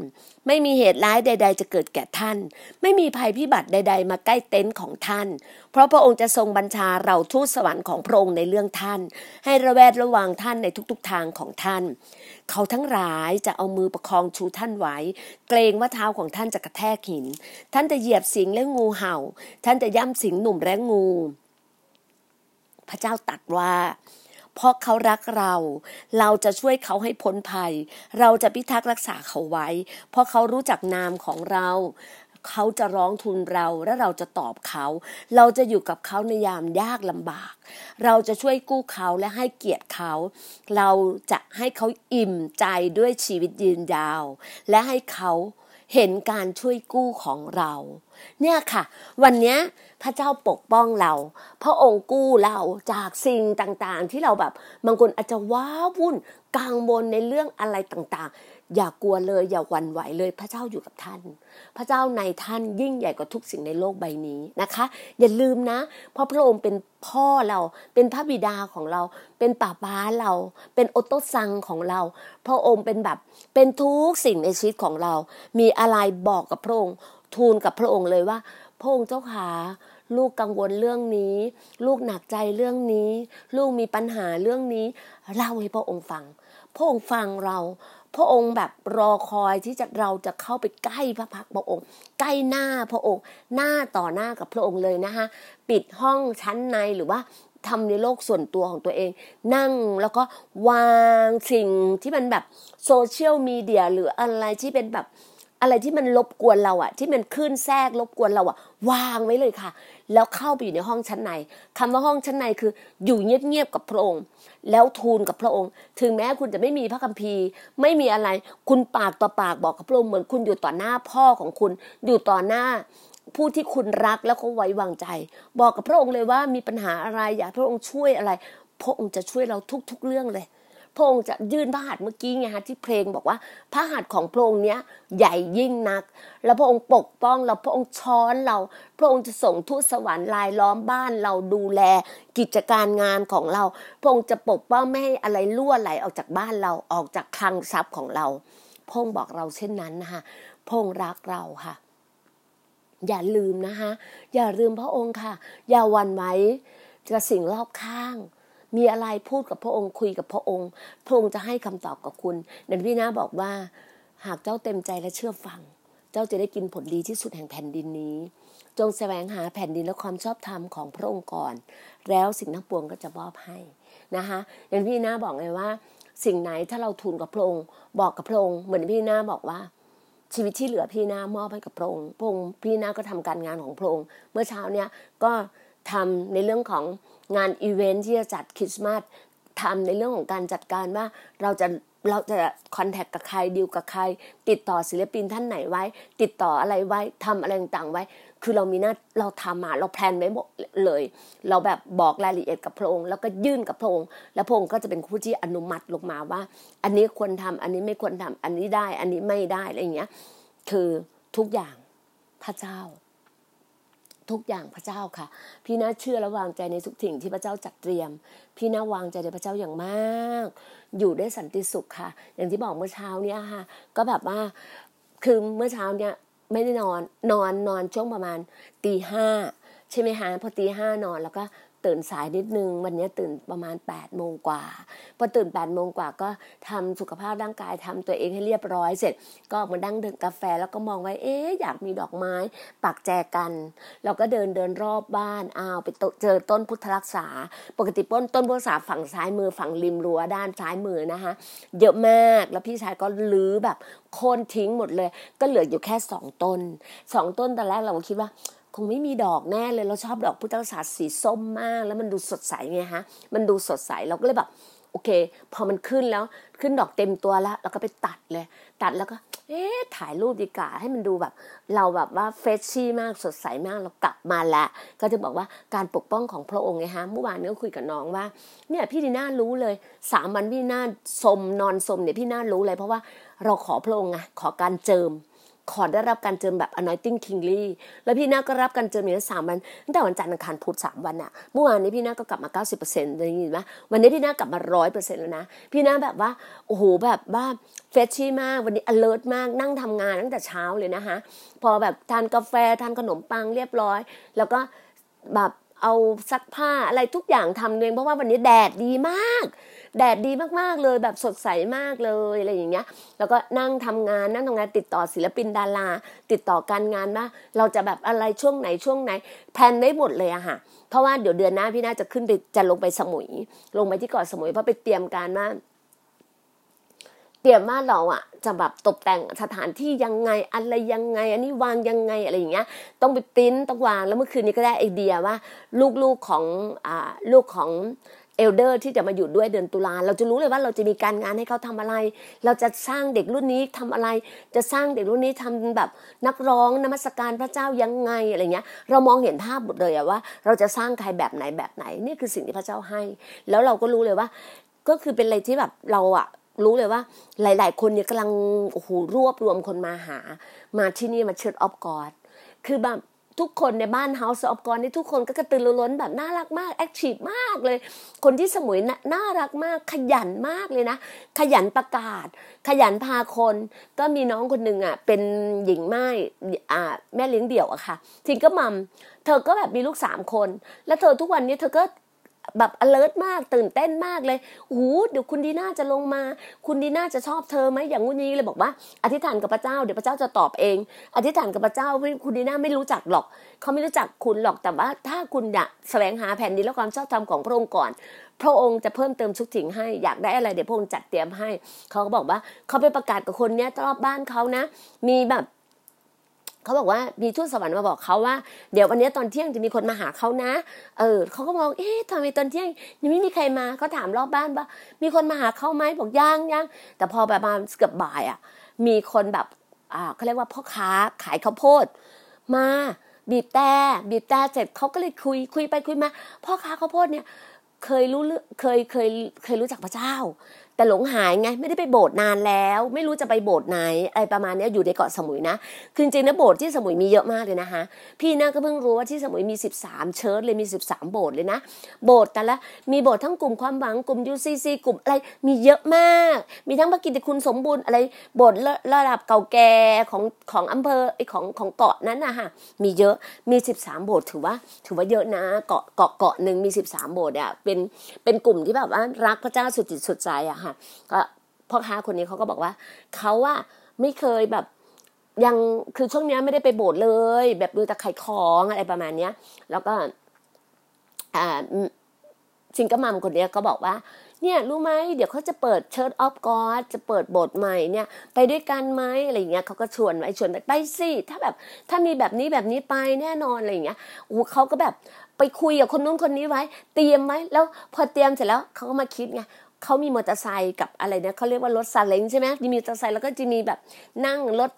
ไม่มีเหตุร้ายใด ๆ จะเกิดแก่ท่าน ไม่มีภัยพิบัติใด ๆ มาใกล้เต็นท์ของท่าน เพราะพระองค์จะทรงบัญชาเราทูตสวรรค์ของพระองค์ในเรื่องท่าน ให้ระแวดระวังท่านในทุกๆทางของท่าน เขาทั้งหลายจะเอามือประคองชูท่านไว้ เกรงว่าเท้าของท่านจะกระแทกหิน ท่านจะเหยียบสิงและงูเห่า ท่านจะย่ำสิงหนุ่มและงู พระเจ้าตรัดว่า เพราะเขารักเรา เราจะช่วยเขาให้พ้นภัย เราจะพิทักษ์รักษาเขาไว้ เพราะเขารู้จักนามของเราเขาจะร้องทุนเราและเราจะตอบเขา เราจะอยู่กับเขาในยามยากลำบาก เราจะช่วยกู้เขาและให้เกียรติเขา เราจะให้เขาอิ่มใจด้วยชีวิตยืนยาว และให้เขาเห็นการช่วยกู้ของเรา เนี่ยค่ะ วันเนี้ยพระเจ้าปกป้องเรา พระองค์กู้เราจากสิ่งต่างๆ ที่เราแบบบางคนอาจจะว้าวุ่นกังวลในเรื่องอะไรต่างๆ อย่ากกลัวเลยอย่าหวั่นไหวเลย พระเจ้าอยู่กับท่าน พระเจ้าในท่านยิ่งใหญ่กว่าทุกสิ่งในโลกใบนี้นะคะ อย่าลืมนะ เพราะพระองค์เป็นพ่อเราเป็นพระบิดาของเรา เป็นป่าป้าเรา เป็นโอตโตซังของเรา พระองค์เป็นแบบเป็นทุกสิ่งในชีวิตของเรา มีอะไรบอกกับพระองค์ ทูลกับพระองค์เลยว่า พระองค์เจ้าขาลูกกังวลเรื่องนี้ ลูกหนักใจเรื่องนี้ ลูกมีปัญหาเรื่องนี้เล่าให้พระองค์ฟัง พระองค์ฟังเรา พระองค์แบบรอคอยที่จะเราจะเข้าไปใกล้พระพักพระองค์ ใกล้หน้าพระองค์ หน้าต่อหน้ากับพระองค์เลยนะคะปิดห้องชั้นในหรือว่าทำในโลกส่วนตัวของตัวเอง นั่งแล้วก็วางสิ่งที่มันแบบโซเชียลมีเดียหรืออะไรที่เป็นแบบ อะไรที่มันรบกวนเราอะที่มันขึ้นแทรกรบกวนเราอะวางไว้เลยค่ะ แล้วเข้าไปอยู่ในห้องชั้นในคำว่าห้องชั้นในคืออยู่เงียบๆกับพระองค์ แล้วทูลกับพระองค์ ถึงแม้คุณจะไม่มีพระคัมภีร์ ไม่มีอะไร คุณปากต่อปากบอกกับพระองค์เหมือนคุณอยู่ต่อหน้าพ่อของคุณ อยู่ต่อหน้าผู้ที่คุณรักแล้วก็ไว้วางใจ บอกกับพระองค์เลยว่ามีปัญหาอะไรอยากพระองค์ช่วยอะไร พระองค์จะช่วยเราทุกๆเรื่องเลย พระองค์จะยื่นพระหัตถ์เมื่อกี้ไงฮะที่เพลงบอกว่าพระหัตถ์ของพระองค์เนี้ยใหญ่ยิ่งนัก แล้วพระองค์ปกป้องเราพระองค์ช้อนเรา พระองค์จะส่งทูตสวรรค์ลายล้อมบ้านเราดูแลกิจการงานของเรา พระองค์จะปกป้องไม่ให้อะไรล่วไหลออกจากบ้านเราออกจากคลังทรัพย์ของเราพระองค์บอกเราเช่นนั้นนะคะพระองค์รักเราค่ะ อย่าลืมนะคะอย่าลืมพระองค์ค่ะ อย่าหวันไหวกับสิ่งรอบข้าง มีอะไรพูดกับพระองค์คุยกับพระองค์ พระองค์จะให้คำตอบกับคุณนันพี่นาบอกว่า หากเจ้าเต็มใจและเชื่อฟัง เจ้าจะได้กินผลดีที่สุดแห่งแผ่นดินนี้ จงแสวงหาแผ่นดินและความชอบธรรมของพระองค์ก่อน แล้วสิ่งทั้งปวงก็จะมอบให้นะคะนันพี่นาบอกเลยว่า สิ่งไหนถ้าเราทูลกับพระองค์บอกกับพระองค์เหมือนพี่นาบอกว่าชีวิตที่เหลือพี่นามอบให้กับพระองค์พระองค์พี่นาก็ทำการงานของพระองค์ เมื่อเช้าเนี่ยก็ทำในเรื่องของ งานอีเวนท์ที่จะจัดคริสต์มาสทำในเรื่องของการจัดการว่าเราจะเราจะ contact กับใครดีลกับใคร ติดต่อศิลปินท่านไหนไว้ ติดต่ออะไรไว้ทำอะไรต่างๆไว้ คือเรามีหน้าเราทำมาเราแพลนไว้หมดเลย เราแบบบอกรายละเอียดกับพระองค์แล้วก็ยื่นกับพระองค์ แล้วพระองค์ก็จะเป็นผู้ที่อนุมัติลงมาว่า อันนี้ควรทำอันนี้ไม่ควรทำอันนี้ได้ อันนี้ไม่ได้อะไรอย่างเงี้ย คือทุกอย่างพระเจ้า ทุกอย่างพระเจ้าค่ะ พี่น่าเชื่อและวางใจในทุกสิ่งที่พระเจ้าจัดเตรียม พี่น่าวางใจในพระเจ้าอย่างมาก อยู่ได้สันติสุขค่ะ อย่างที่บอกเมื่อเช้าเนี่ยค่ะ ก็แบบว่าคือเมื่อเช้าเนี่ยไม่ได้นอนนอนนอนช่วงประมาณตีห้าใช่ไหมคะพอตีห้านอนแล้วก็ ตื่นสายนิดนึง วันนี้ตื่นประมาณ8ปดโมงกว่า พอตื่น8ปดโมงกว่าก็ทำสุขภาพร่างกายทำตัวเองให้เรียบร้อยเสร็จ ก็มาดั้งดื่มกาแฟแล้วก็มองไว้เอ๊ะอยากมีดอกไม้ ปักแจกัน เราก็เดินเดินรอบบ้านอ้าวไปเจอต้นพุทธรักษา ปกติต้นต้นพุทธรักษาฝั่งซ้ายมือฝั่งริมรั้วด้านซ้ายมือนะคะเยอะมากแล้วพี่ชายก็ลื้อแบบโค่นทิ้งหมดเลย ก็เหลืออยู่แค่สองต้นสองต้นตอนแรกเราก็คิดว่า คงไม่มีดอกแน่เลยเราชอบดอกพุทธศาสตร์สีส้มมาก แล้วมันดูสดใสไงฮะ มันดูสดใสเราก็เลยแบบโอเค พอมันขึ้นแล้วขึ้นดอกเต็มตัวแล้วเราก็ไปตัดเลย ตัดแล้วก็ เอ๊ะถ่ายรูปดีกว่าให้มันดูแบบ เราแบบว่าเฟชชี่มากสดใสมากเรากลับมาแล้วก็จะบอกว่าการปกป้องของพระองค์ไงฮะเมื่อวานนี้ก็คุยกับน้องว่า เนี่ยพี่ดีน่ารู้เลยสามวันพี่น่าสมนอนสมเนี่ยพี่น่ารู้เลย เพราะว่าเราขอพระองค์ไงขอการเจิม ขอได้รับการเจิมแบบ anointing kingly แล้วพี่นาก็รับการเจิมอย่างสามวันตั้งแต่วันจันทร์อังคารพุธสามวันอะเมื่อวานนี้พี่นาก็กลับมาเก้าสิบเปอร์เซ็นต์ได้ยินไหมวันนี้พี่นากลับมาร้อยเปอร์เซ็นต์แล้วนะ พี่นาแบบว่าโอ้โหแบบว่าเฟชชี่มากวันนี้ alert มากนั่งทำงานตั้งแต่เช้าเลยนะคะพอแบบทานกาแฟทานขนมปังเรียบร้อย แล้วก็แบบเอาซักผ้าอะไรทุกอย่างทำเองเพราะว่าวันนี้แดดดีมาก แดดดีมากๆเลยแบบสดใสมากเลยอะไรอย่างเงี้ย แล้วก็นั่งทำงานนั่งทำงานติดต่อศิลปินดารา ติดต่อการงานว่าเราจะแบบอะไรช่วงไหนช่วงไหนแพลนได้หมดเลยอะค่ะ เพราะว่าเดี๋ยวเดือนหน้าพี่น่าจะขึ้นไปจะลงไปสมุย ลงไปที่เกาะสมุยเพราะไปเตรียมการว่าเตรียมว่าเราอะจะแบบตกแต่งสถานที่ยังไงอะไรยังไง อันนี้วางยังไงอะไรอย่างเงี้ย ต้องไปปริ้นต้องวางแล้วเมื่อคืนนี้ก็ได้ไอเดียว่า ลูกๆของอ่าลูกของ เอลเดอร์ที่จะมาอยู่ด้วยเดือนตุลาเราจะรู้เลยว่าเราจะมีการงานให้เขาทำอะไร เราจะสร้างเด็กรุ่นนี้ทำอะไร จะสร้างเด็กรุ่นนี้ทำแบบนักร้องนมัสการพระเจ้ายังไงอะไรเงี้ย เรามองเห็นภาพหมดเลยว่า เราจะสร้างใครแบบไหนแบบไหนนี่คือสิ่งที่พระเจ้าให้ แล้วเราก็รู้เลยว่า ก็คือเป็นอะไรที่แบบเราอะรู้เลยว่าหลาย ๆ คนเนี่ยกำลังโอ้โหรวบรวมคนมาหา มาที่นี่มา Church of God คือแบบ ทุกคนในบ้าน House of God นี่ทุกคนก็กระตือรือร้นแบบน่ารักมาก active มากเลย คนที่สมุยน่ะน่ารักมาก ขยันมากเลยนะ ขยันประกาศ ขยันพาคน ก็มีน้องคนหนึ่งอะ เป็นหญิงม่ายอ่าแม่เลี้ยงเดี่ยวอะค่ะ single mum เธอก็แบบมีลูกสามคน แล้วเธอทุกวันนี้เธอก็ แบบ alert มากตื่นเต้นมากเลยโอ้โหเดี๋ยวคุณดีน่าจะลงมา คุณดีน่าจะชอบเธอไหมอย่างงู้นนี้เลยบอกว่า อธิษฐานกับพระเจ้าเดี๋ยวพระเจ้าจะตอบเอง อธิษฐานกับพระเจ้าคุณดีน่าไม่รู้จักหรอก เขาไม่รู้จักคุณหรอกแต่ว่า ถ้าคุณอยากแสวงหาแผ่นดินและความชอบธรรมของพระองค์ก่อน พระองค์จะเพิ่มเติมทุกสิ่งให้อยากได้อะไรเดี๋ยวพระองค์จัดเตรียมให้ เขาก็บอกว่าเขาไปประกาศกับคนเนี้ยรอบบ้านเขานะ มีแบบ เขาบอกว่ามีทูตสวรรค์มาบอกเขาว่า เดี๋ยววันนี้ตอนเที่ยงจะมีคนมาหาเขานะ เออเขาก็มองเอ๊ะทำไมตอนเที่ยงยังไม่มีใครมาเขาถามรอบบ้านว่ามีคนมาหาเขาไหมบอกยังยังแต่พอประมาณเกือบบ่ายอะ มีคนแบบอ่าเขาเรียกว่าพ่อค้าขายข้าวโพด มาบีบแต่บีบแต่เสร็จเขาก็เลยคุยคุยไปคุยมา พ่อค้าข้าวโพดเนี่ยเคยรู้เคยเคยเคยรู้จักพระเจ้าแต่หลงหายไงไม่ได้ไปโบสถ์นานแล้ว ไม่รู้จะไปโบสถ์ไหนอะไรประมาณนี้อยู่ในเกาะสมุยนะคือจริงๆนะโบสถ์ที่สมุยมีเยอะมากเลยนะคะ พี่น่าก็เพิ่งรู้ว่าที่สมุยมี 13 เชิร์ชเลยมี 13 โบสถ์เลยนะ โบสถ์แต่ละมีโบสถ์ทั้งกลุ่มความหวังกลุ่ม UCC กลุ่มอะไรมีเยอะมาก มีทั้งพระกิตติคุณสมบูรณ์อะไรโบสถ์ระดับเก่าแก่ของของอำเภอไอของของเกาะนั้นนะคะมีเยอะมี 13 โบสถ์ถือว่า ถือว่าเยอะนะเกาะเกาะเกาะหนึ่งมี 13 โบสถ์อะเป็นเป็นกลุ่มที่แบบว่ารักพระเจ้าสุดจิตสุดใจอะค่ะก็พ่อค้าคนนี้เขาก็บอกว่าเขาว่าไม่เคยแบบยังคือช่วงนี้ไม่ได้ไปโบสถ์เลย แบบดูแต่ขายของอะไรประมาณเนี้ย แล้วก็อ่า single mum คนนี้ก็บอกว่า เนี่ยรู้ไหมเดี๋ยวเขาจะเปิด Church of God จะเปิดโบสถ์ใหม่เนี่ย ไปด้วยกันไหมอะไรเงี้ยเขาก็ชวนไว้ชวนไปไปสิถ้าแบบถ้ามีแบบนี้แบบนี้ไปแน่นอนอะไรเงี้ยอ้เขาก็แบบไปคุยกับคนนู้นคนนี้ไว้ เตรียมไว้แล้วพอเตรียมเสร็จแล้วเขาก็มาคิดไง เขามีมอเตอร์ไซค์กับอะไรเนี่ยเขาเรียกว่ารถซาเล้งใช่ไหมมีมอเตอร์ไซค์แล้วก็จะมีแบบนั่งรถ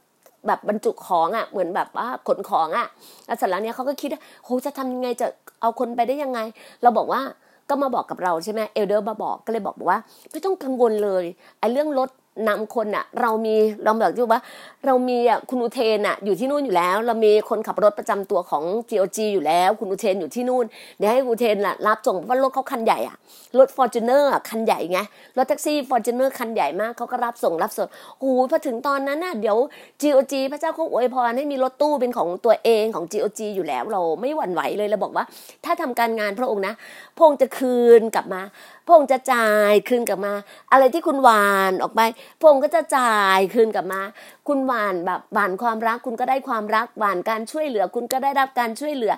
แบบบรรจุของอะเหมือนแบบว่าขนของอะแล้วเสร็จแล้วเนี่ยเขาก็คิดว่าโหจะทำยังไงจะเอาคนไปได้ยังไง เราบอกว่าก็มาบอกกับเราใช่ไหมเอลเดอร์มาบอกก็เลยบอกว่า ไม่ต้องกังวลเลยไอ้เรื่องรถ นำคนอะเรามีเราแบบที่ว่า เรามีอะคุณอุเทนอะอยู่ที่นู่นอยู่แล้ว เรามีคนขับรถประจำตัวของ GOG อยู่แล้ว คุณอุเทนอยู่ที่นู่นเดี๋ยวให้อุเทนล่ะรับส่งว่ารถเขาคันใหญ่อะรถ Fortuner คันใหญ่ไงรถแท็กซี่ Fortuner คันใหญ่มากเขาก็รับส่งรับส่งโอ้โหพอถึงตอนนั้นน่ะเดี๋ยว GOG พระเจ้าคงอวยพรให้มีรถตู้เป็นของตัวเองของ GOG อยู่แล้วเราไม่หวั่นไหวเลยเราบอกว่า ถ้าทำการงานพระองค์นะพระองค์จะคืนกลับมา พระองค์จะจ่ายคืนกลับมา อะไรที่คุณหว่านออกไปพระองค์ก็จะจ่ายคืนกลับมา คุณหว่านแบบหว่านความรัก คุณก็ได้ความรักหว่านการช่วยเหลือ คุณก็ได้รับการช่วยเหลือ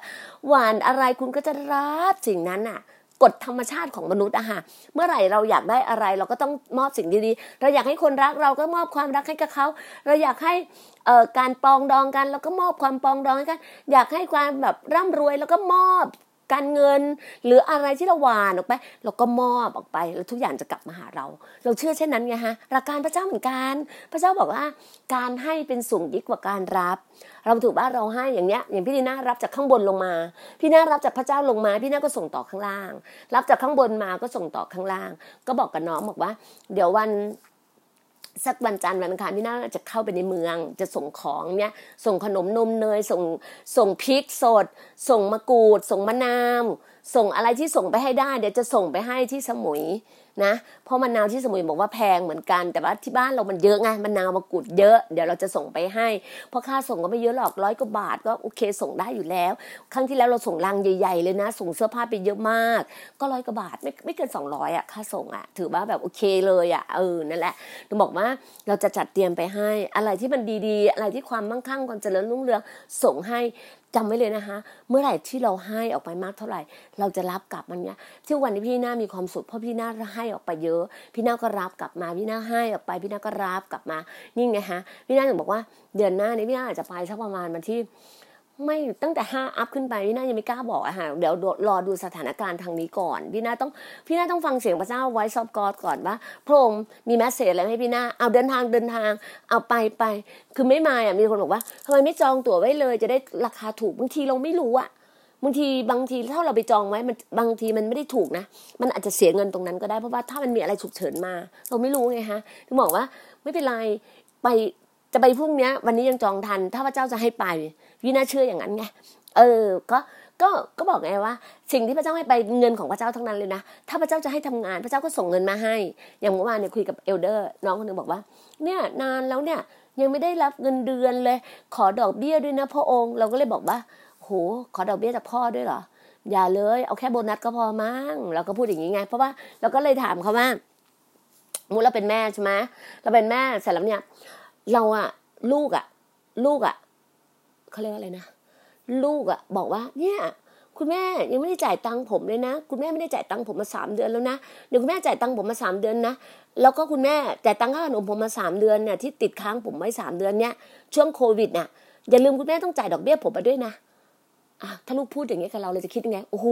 หวานอะไรคุณก็จะรับสิ่งนั้นน่ะกฎธรรมชาติของมนุษย์อะค่ะ เมื่อไหร่เราอยากได้อะไรเราก็ต้องมอบสิ่งดีๆ เราอยากให้คนรักเราก็มอบความรักให้กับเขา เราอยากให้การปองดองกันเราก็มอบความปองดองให้กัน อยากให้ความแบบร่ำรวยแล้วก็มอบ การเงิน หรืออะไรที่เราหวานออกไป เราก็มอบออกไป แล้วทุกอย่างจะกลับมาหาเรา เราเชื่อเช่นนั้นไงฮะหลักการพระเจ้าเหมือนกัน พระเจ้าบอกว่า การให้เป็นสูงยิ่งกว่าการรับ เราถือว่าเราให้อย่างเนี้ยอย่างพี่ดีน่ารับจากข้างบนลงมา พี่น่ารับจากพระเจ้าลงมา พี่น่าก็ส่งต่อข้างล่าง รับจากข้างบนมาก็ส่งต่อข้างล่าง ก็บอกกับน้องบอกว่า เดี๋ยววัน สักวันจันทร์วันอังคารพี่น่าจะเข้าไปในเมือง จะส่งของเนี่ยส่งขนมนมเนยส่งส่งพริกสด ส่งมะกรูด ส่งมะนาว ส่งอะไรที่ส่งไปให้ได้เดี๋ยวจะส่งไปให้ที่สมุยนะเพราะมะนาวที่สมุยบอกว่าแพงเหมือนกัน แต่ว่าที่บ้านเรามันเยอะไงมะนาวมะกรูดเยอะ เดี๋ยวเราจะส่งไปให้ เพราะค่าส่งก็ไม่เยอะหรอกร้อยกว่าบาทก็โอเคส่งได้อยู่แล้ว ครั้งที่แล้วเราส่งลังใหญ่ๆเลยนะ ส่งเสื้อผ้าไปเยอะมาก ก็ร้อยกว่าบาทไม่ไม่เกินสองร้อยอะค่าส่งอะถือว่าแบบโอเคเลยอะเออนั่นแหละเราบอกว่าเราจะจัดเตรียมไปให้ อะไรที่มันดีๆ อะไรที่ความมั่งคั่งความเจริญรุ่งเรืองส่งให้ จำไว้เลยนะคะ เมื่อไหร่ที่เราให้ออกไปมากเท่าไหร่ เราจะรับกลับมันเนี้ยที่วันนี้พี่หน้ามีความสุขเพราะพี่หน้าให้ออกไปเยอะ พี่หน้าก็รับกลับมา พี่หน้าให้ออกไป พี่หน้าก็รับกลับมา นี่ไงฮะ พี่หน้าถึงบอกว่าเดือนหน้านี้พี่หน้าอาจจะไปสักประมาณวันที่ ไม่ตั้งแต่ห้าอัพขึ้นไปพี่น่ายังไม่กล้าบอกอะฮะเดี๋ยวรอดูสถานการณ์ทางนี้ก่อนพี่น่าต้องพี่น่าต้องฟังเสียงพระเจ้าไว้ซอบกอดก่อนว่าพระองค์มีแมสเซจอะไรให้พี่น่าเอาเดินทางเดินทาง เอาไปไป คือไม่มาอะมีคนบอกว่าทำไมไม่จองตั๋วไว้เลย จะได้ราคาถูกบางทีเราไม่รู้อะบางทีบางทีถ้าเราไปจองไว้มันบางทีมันไม่ได้ถูกนะ มันอาจจะเสียเงินตรงนั้นก็ได้เพราะว่าถ้ามันมีอะไรฉุกเฉินมา เราไม่รู้ไงฮะถึงบอกว่าไม่เป็นไรไป จะไปพรุ่งนี้วันนี้ยังจองทัน ถ้าพระเจ้าจะให้ไปพี่น่าเชื่ออย่างนั้นไงเออก็ก็ก็บอกไงว่า สิ่งที่พระเจ้าให้ไปเงินของพระเจ้าทั้งนั้นเลยนะ ถ้าพระเจ้าจะให้ทำงานพระเจ้าก็ส่งเงินมาให้ อย่างเมื่อวานเนี่ยคุยกับเอลเดอร์ น้องคนหนึงบอกว่า เนี่ยนานแล้วเนี่ยยังไม่ได้รับเงินเดือนเลย ขอดอกเบี้ยด้วยนะพระองค์ เราก็เลยบอกว่าโหขอดอกเบี้ยจากพ่อด้วยเหรออย่าเลยเอาแค่โบนัสก็พอมั้งเราก็พูดอย่างนี้ไง เพราะว่าเราก็เลยถามเขาว่ามูเราเป็นแม่ใช่ไหมเราเป็นแม่เสร็จแล้วเนี่ย เราอะลูกอะลูกอะเขาเรียกว่าอะไรนะลูกอะบอกว่า เนี่ยคุณแม่ยังไม่ได้จ่ายตังค์ผมเลยนะ คุณแม่ไม่ได้จ่ายตังค์ผมมาสามเดือนแล้วนะเดี๋ยวคุณแม่จ่ายตังค์ผมมาสามเดือนนะแล้วก็คุณแม่จ่ายตังค่าขนมผมมาสามเดือนเนี่ยที่ติดค้างผมไว้สามเดือนเนี่ยช่วงโควิดเนี่ยอย่าลืมคุณแม่ต้องจ่ายดอกเบี้ยผมมาด้วยนะอะถ้าลูกพูดอย่างนี้กับเราเราจะคิดยังไงโอ้โห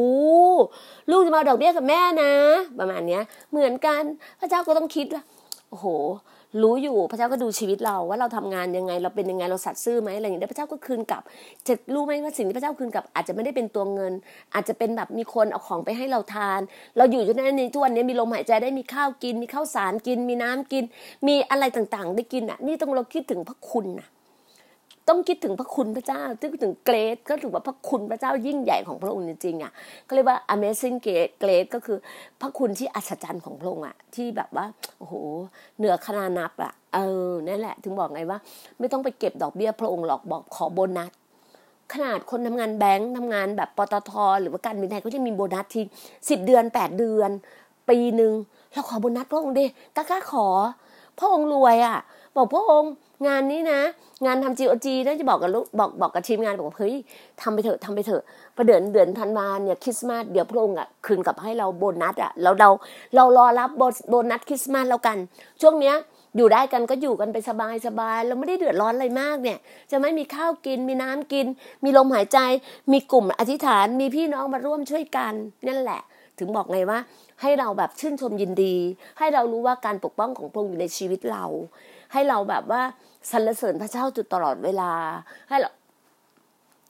ลูกจะมาเอาดอกเบี้ยกับแม่นะ ประมาณเนี้ย เหมือนกันพระเจ้าก็ต้องคิดว่าโอ้โห รู้อยู่พระเจ้าก็ดูชีวิตเราว่าเราทำงานยังไง เราเป็นยังไงเราสัตย์ซื่อไหมอะไรอย่างเงี้ยพระเจ้าก็คืนกลับจะรู้ไหมว่าสิ่งที่พระเจ้าคืนกลับ อาจจะไม่ได้เป็นตัวเงิน อาจจะเป็นแบบมีคนเอาของไปให้เราทาน เราอยู่จนในทุกวันนี้มีลมหายใจได้มีข้าวกิน มีข้าวสารกิน มีน้ำกิน มีอะไรต่างๆ ได้กินอะ นี่ต้องเราคิดถึงพระคุณนะ ต้องคิดถึงพระคุณพระเจ้าคิดถึงเกรดก็ถือว่าพระคุณพระเจ้ายิ่งใหญ่ของพระองค์จริงๆอะก็เรียกว่า amazing grace ก็คือพระคุณที่อัศจรรย์ของพระองค์อะที่แบบว่าโอ้โหเหนือขนานับอะเออนั่นแหละ ถึงบอกไงว่า ไม่ต้องไปเก็บดอกเบี้ยพระองค์หรอกบอกขอโบนัสขนาดคนทำงานแบงค์ทำงานแบบปตท หรือว่าการบินไทยก็จะมีโบนัสทีสิบเดือนแปดเดือน ปีหนึ่งเราขอโบนัสพระองค์ดิกล้าขอ พระองค์รวยอะ บอกพระองค์ งานนี้นะ งานทำ GOG น่าจะบอกกับลูกบอกบอกกับทีมงานบอกว่าเฮ้ยทำไปเถอะทำไปเถอะประเดือนเดือนธันวาเนี่ยคริสต์มาสเดี๋ยวพระองค์อะคืนกลับให้เราโบนัสอะเราเราเรารอรับโบนัสคริสต์มาสแล้วกัน ช่วงเนี้ยอยู่ได้กันก็อยู่กันไปสบายสบายเราไม่ได้เดือดร้อนอะไรมากเนี่ย จะไม่มีข้าวกิน มีน้ำกิน มีลมหายใจ มีกลุ่มอธิษฐาน มีพี่น้องมาร่วมช่วยกันนั่นแหละ ถึงบอกไงว่า ให้เราแบบชื่นชมยินดี ให้เรารู้ว่าการปกป้องของพระองค์อยู่ในชีวิตเรา ให้เราแบบว่าสรรเสริญพระเจ้าจุดตลอดเวลา ให้เรา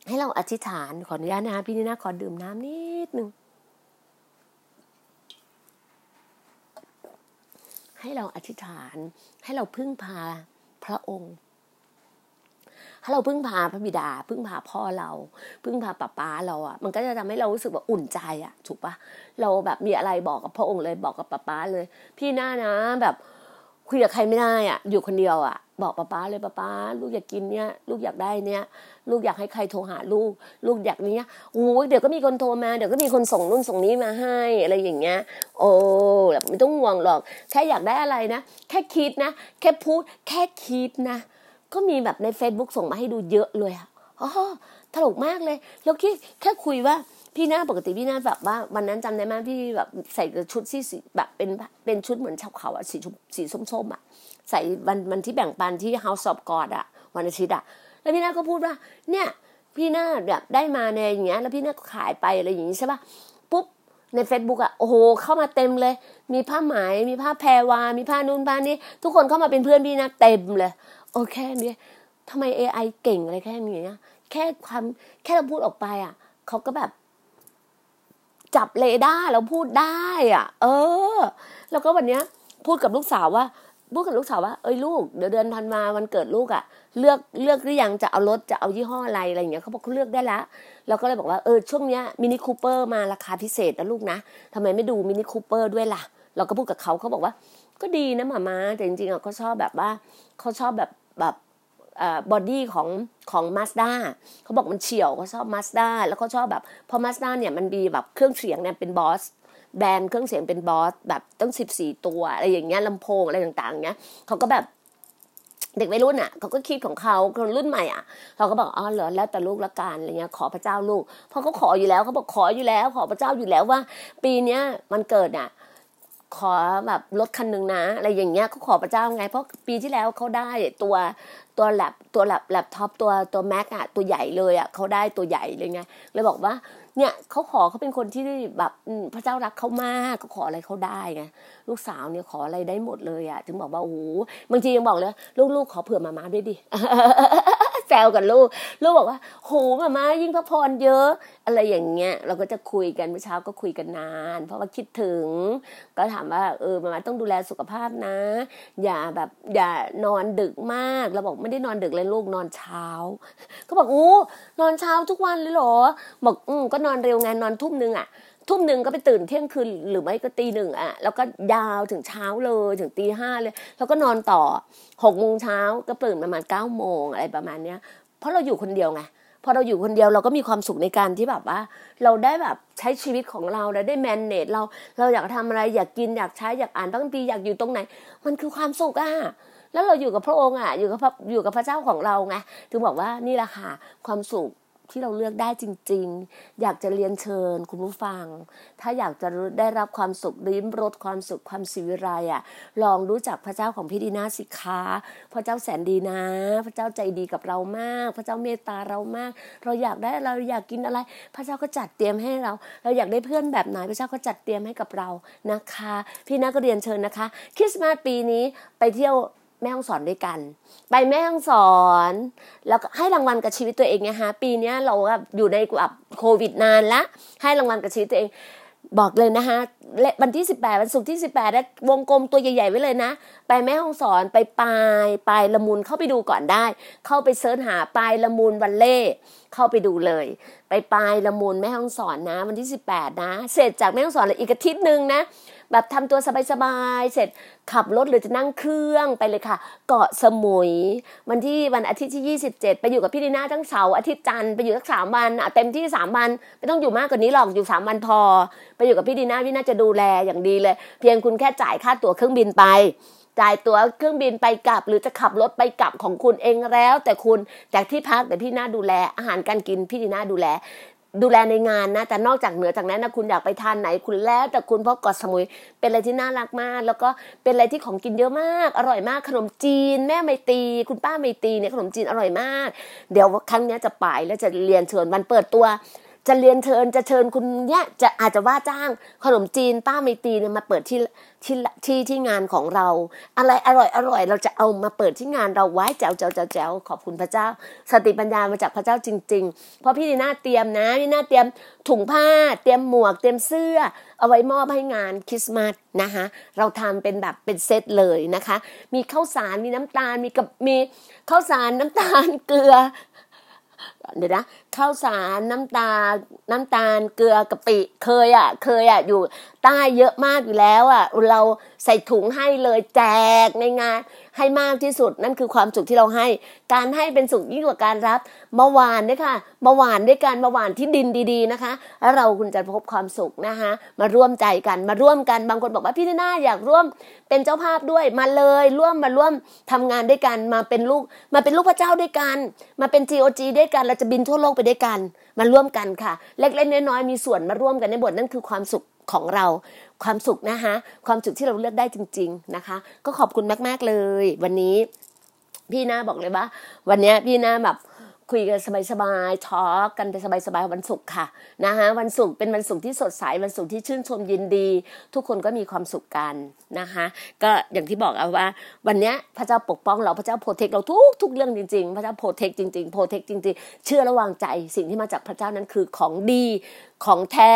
ให้เราอธิษฐานขออนุญาตนะคะพี่นี่นะขอดื่มน้ำนิดนึงให้เราอธิษฐาน ให้เราพึ่งพาพระองค์ให้เราพึ่งพาพระบิดา พึ่งพาพ่อเรา พึ่งพาป้าป้าเราอะ มันก็จะทำให้เรารู้สึกว่าอุ่นใจอะ ถูกปะเราแบบมีอะไรบอกกับพระองค์เลยบอกกับป้าป้าเลย พี่หน้านะแบบ คุยกับใครไม่ได้อะ อยู่คนเดียวอะ บอกป้าป้าเลยป้าป้าลูกอยากกินเนี้ยลูกอยากได้เนี้ยลูกอยากให้ใครโทรหาลูก ลูกอยากเนี้ยโอ้ยเดี๋ยวก็มีคนโทรมาเดี๋ยวก็มีคนส่งนู่นส่งนี้มาให้อะไรอย่างเงี้ย โอ้แบบไม่ต้องห่วงหรอก แค่อยากได้อะไรนะแค่คิดนะแค่พูด แค่คิดนะก็มีแบบใน Facebook ส่งมาให้ดูเยอะเลยอะอ๋อตลกมากเลย แล้วคิดแค่คุยว่า พี่หน้าปกติพี่หน้าแบบว่าวันนั้นจำได้ไหมพี่แบบใส่ชุดที่สีแบบเป็นเป็นชุดเหมือนชาวเขาอะสีชมสีส้มๆอะใส่วันวันที่แบ่งปันที่ House of God อะวันอาทิตย์อะแล้วพี่หน้าก็พูดว่า เนี่ยพี่หน้าแบบได้มาในอย่างเงี้ย แล้วพี่หน้าก็ขายไปอะไรอย่างงี้ใช่ปะปุ๊บใน Facebook อะโอ้โห เข้ามาเต็มเลย มีผ้าไหมมีผ้าแพรวา มีผ้านู่นผ้านี้ ทุกคนเข้ามาเป็นเพื่อนพี่นาเต็มเลย โอเคเนี่ยทำไม AI เก่งอะไรแค่นี้นี่ยแค่ความแค่เราพูดออกไปอะเขาก็แบบ จับเรดาร์เราพูดได้อะ เออ แล้วก็วันเนี้ย พูดกับลูกสาวว่าพูดกับลูกสาวว่าเอ้ยลูกเดี๋ยวเดือนธันวาวันเกิดลูกอะ เลือกเลือกหรือยังจะเอารถจะเอายี่ห้ออะไรอะไรอย่างเงี้ยเขาบอกเขาเลือกได้แล้วเราก็เลยบอกว่าเออช่วงเนี้ย Mini Cooper มาราคาพิเศษนะลูกนะทำไมไม่ดู Mini Cooper ด้วยล่ะ เราก็พูดกับเขาเขาบอกว่า ก็ดีนะหม่าม้าแต่จริงๆอะเขาชอบแบบว่าเขาชอบแบบแบบ body ของของมาสด้าเขาบอกมันเฉี่ยวเขาชอบมาสด้าแล้วเขาชอบแบบพอมาสด้าเนี่ยมันมีแบบเครื่องเสียงเนี่ยเป็น Bose แบรนด์เครื่องเสียงเป็น Bose แบบต้องสิบสี่ตัวอะไรอย่างเงี้ยลำโพงอะไรต่างๆเงี้ยเขาก็แบบเด็กวัยรุ่นอะเขาก็คิดของเขาคนรุ่นใหม่อะเราก็บอกอ๋อเหรอแล้วแต่ลูกละกันอะไรเงี้ยขอพระเจ้าลูกเพราะเขาขออยู่แล้วเขาบอกขออยู่แล้ว ขอพระเจ้าอยู่แล้วว่า ปีเนี้ยวันเกิดอะ ขอแบบรถคันหนึ่งนะ อะไรอย่างเงี้ยเขาขอพระเจ้าไง เพราะปีที่แล้วเขาได้ตัว ตัว lap ตัว lap laptop ตัวตัว Mac อะตัวใหญ่เลยอะเขาได้ตัวใหญ่เลยไงเลยบอกว่า เนี่ยเขาขอเขาเป็นคนที่แบบพระเจ้ารักเขามากเขาขออะไรเขาได้ไงลูกสาวเนี่ยขออะไรได้หมดเลยอะถึงบอกว่าโอ้โหบางทียังบอกเลยลูกๆขอเผื่อหม่าม้าด้วยดิแซวกับลูก ลูกบอกว่าโหมามายิ่งพระพรเยอะ อะไรอย่างเงี้ย เราก็จะคุยกันเมื่อเช้าก็คุยกันนาน เพราะว่าคิดถึง ก็ถามว่าเออมามาต้องดูแลสุขภาพนะ อย่าแบบอย่านอนดึกมาก เราบอกไม่ได้นอนดึกเลยลูกนอนเช้า ก็บอกอู้นอนเช้าทุกวันเลยเหรอ บอกอืมก็นอนเร็วไงนอนทุ่มนึงอะทุ่มหนึ่งก็ไปตื่นเที่ยงคืนหรือไม่ก็ตีหนึ่งอะแล้วก็ยาวถึงเช้าเลยถึงตีห้าเลย แล้วก็นอนต่อหกโมงเช้าก็ตื่นประมาณเก้าโมงอะไรประมาณเนี้ย เพราะเราอยู่คนเดียวไงพอเราอยู่คนเดียวเราก็มีความสุขในการที่แบบว่า เราได้แบบใช้ชีวิตของเราเราได้แมนเนจเราเราอยากทำอะไรอยากกินอยากใช้อยากอ่านบางทีอยากอยู่ตรงไหน มันคือความสุขอะแล้วเราอยู่กับพระองค์อะอยู่กับพระอยู่กับพระเจ้าของเราไงถึงบอกว่านี่แหละค่ะความสุข ที่เราเลือกได้จริง ๆ อยากจะเรียนเชิญคุณผู้ฟัง ถ้าอยากจะได้รับความสุขริมรสความสุขความสิวิไลอะลองรู้จักพระเจ้าของพี่ดีนาสิคะพระเจ้าแสนดีนะ พระเจ้าใจดีกับเรามาก พระเจ้าเมตตาเรามาก เราอยากได้เราอยากกินอะไร พระเจ้าก็จัดเตรียมให้เรา เราอยากได้เพื่อนแบบไหนพระเจ้าก็จัดเตรียมให้กับเรานะคะ พี่นาก็เรียนเชิญนะคะคริสต์มาสปีนี้ไปเที่ยว แม่ห้องสอนด้วยกัน ไปแม่ห้องสอน แล้วก็ให้รางวัลกับชีวิตตัวเองไงฮะปีนี้เราแบบอยู่ในแบบโควิดนานละให้รางวัลกับชีวิตตัวเอง บอกเลยนะคะและวันที่ 18วันศุกร์ที่ 18นะวงกลมตัวใหญ่ๆไว้เลยนะ ไปแม่ห้องสอนไปปลายปลายละมุนเข้าไปดูก่อนได้ เข้าไปเสิร์ชหาปลายละมุนวันเล่เข้าไปดูเลยไปปลายละมุนแม่ห้องสอนนะ วันที่ 18 นะ เสร็จจากแม่ห้องสอนเลยอีกอาทิตย์หนึ่งนะ แบบทำตัวสบายๆเสร็จขับรถหรือจะนั่งเครื่องไปเลยค่ะ เกาะสมุย วันที่วันอาทิตย์ที่ 27 ไปอยู่กับพี่ดีน่าทั้งเสาร์อาทิตย์จันทร์ไปอยู่สักสามวันเต็มที่สามวันไม่ต้องอยู่มากกว่านี้หรอกอยู่สามวันพอ ไปอยู่กับพี่ดีน่าพี่น่าจะดูแลอย่างดีเลย เพียงคุณแค่จ่ายค่าตั๋วเครื่องบินไป จ่ายตั๋วเครื่องบินไปกลับ หรือจะขับรถไปกลับของคุณเองแล้ว แต่คุณจากที่พักแต่พี่น่าดูแลอาหารการกินพี่ดีน่าดูแล ดูแลในงานนะ แต่นอกจากเหนือจากนั้นนะคุณอยากไปทานไหนคุณแล้ว แต่คุณเพราะเกาะสมุยเป็นอะไรที่น่ารักมาก แล้วก็เป็นอะไรที่ของกินเยอะมาก อร่อยมากขนมจีน แม่ไมตรีคุณป้าไมตรีเนี่ยขนมจีนอร่อยมาก เดี๋ยวครั้งนี้จะไปแล้วจะเรียนเชิญวันเปิดตัว จะเรียนเชิญจะเชิญคุณเนี่ยจะอาจจะว่าจ้างขนมจีนป้าไมตีเนี่ยมาเปิดที่ที่ที่ที่งานของเรา อะไรอร่อยอร่อยเราจะเอามาเปิดที่งานเราไว้แจ๋วแจ๋วแจ๋วแจวขอบคุณพระเจ้า สติปัญญามาจากพระเจ้าจริง ๆ เพราะพี่ดีน่าเตรียมนะพี่น่าเตรียมถุงผ้า เตรียมหมวก เตรียมเสื้อ เอาไว้มอบให้งานคริสต์มาสนะคะเราทำเป็นแบบเป็นเซตเลยนะคะ มีข้าวสารมีน้ำตาลมีกับมีข้าวสารน้ำตาลเกลือเดี๋ยวนะ ข้าวสารน้ำตาลน้ำตาลเกลือกะปิเคยอะ เคยอะอยู่ใต้เยอะมากอยู่แล้วอะ เราใส่ถุงให้เลยแจกในงานให้มากที่สุดนั่นคือความสุขที่เราให้ การให้เป็นสุขยิ่งกว่าการรับเมื่อวานด้วยค่ะเมื่อวานด้วยกันเมื่อวานที่ดินดีๆนะคะ แล้วเราคุณจะพบความสุขนะคะมาร่วมใจกันมาร่วมกันบางคนบอกว่าพี่นาอยากร่วมเป็นเจ้าภาพด้วยมาเลยร่วมมาร่วมทำงานด้วยกันมาเป็นลูกมาเป็นลูกพระเจ้าด้วยกัน มาเป็น GOG ด้วยกันเราจะบินทั่วโลกไปด้วยกันมาร่วมกันค่ะ เล็กๆน้อยๆมีส่วนมาร่วมกันในบทนั่นคือความสุขของเราความสุขนะคะความสุขที่เราเลือกได้จริง ๆนะคะ ก็ขอบคุณมากๆเลย วันนี้พี่นาบอกเลยว่า วันนี้พี่นาแบบ คุยกันสบายๆทอล์กกันไปสบายๆวันศุกร์ค่ะนะคะวันศุกร์เป็นวันศุกร์ที่สดใสวันศุกร์ที่ชื่นชมยินดี ทุกคนก็มีความสุขกันนะคะก็อย่างที่บอกเอาว่า วันนี้พระเจ้าปกป้องเราพระเจ้า protect เราทุกทุกเรื่องจริงๆ พระเจ้า protect จริงๆ protect จริงๆ เชื่อและวางใจสิ่งที่มาจากพระเจ้านั้นคือของดีของแท้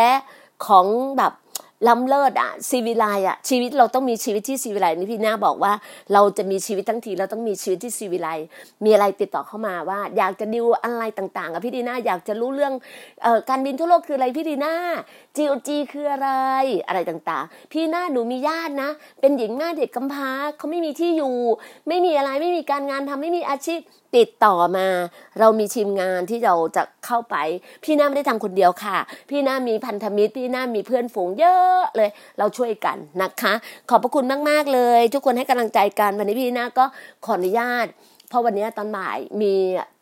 ของแบบ ล้ำเลิศอะศิวิไลซ์อะชีวิตเราต้องมีชีวิตที่ศิวิไลซ์นี่พี่นาบอกว่า เราจะมีชีวิตทั้งทีเราต้องมีชีวิตที่ศิวิไลซ์มีอะไรติดต่อเข้ามาว่า อยากจะดิวอะไรต่างๆกับพี่ดีน่าอยากจะรู้เรื่องออการบินทั่วโลกคืออะไรพี่ดีน่า GOG คืออะไรอะไรต่างๆ พี่หน้าหนูมีญาตินะ เป็นหญิงแม่เด็กกำพร้าเขาไม่มีที่อยู่ ไม่มีอะไรไม่มีการงานทำไม่มีอาชีพติดต่อมา เรามีทีมงานที่เราจะเข้าไป พี่หน้าไม่ได้ทำคนเดียวค่ะ พี่หน้ามีพันธมิตร พี่หน้ามีเพื่อนฝูงเยอะอะเลย เราช่วยกันนะคะ ขอบพระคุณมากๆเลย ทุกคนให้กำลังใจกันวันนี้พี่นาก็ขออนุญาต เพราะวันนี้ตอนบ่ายมี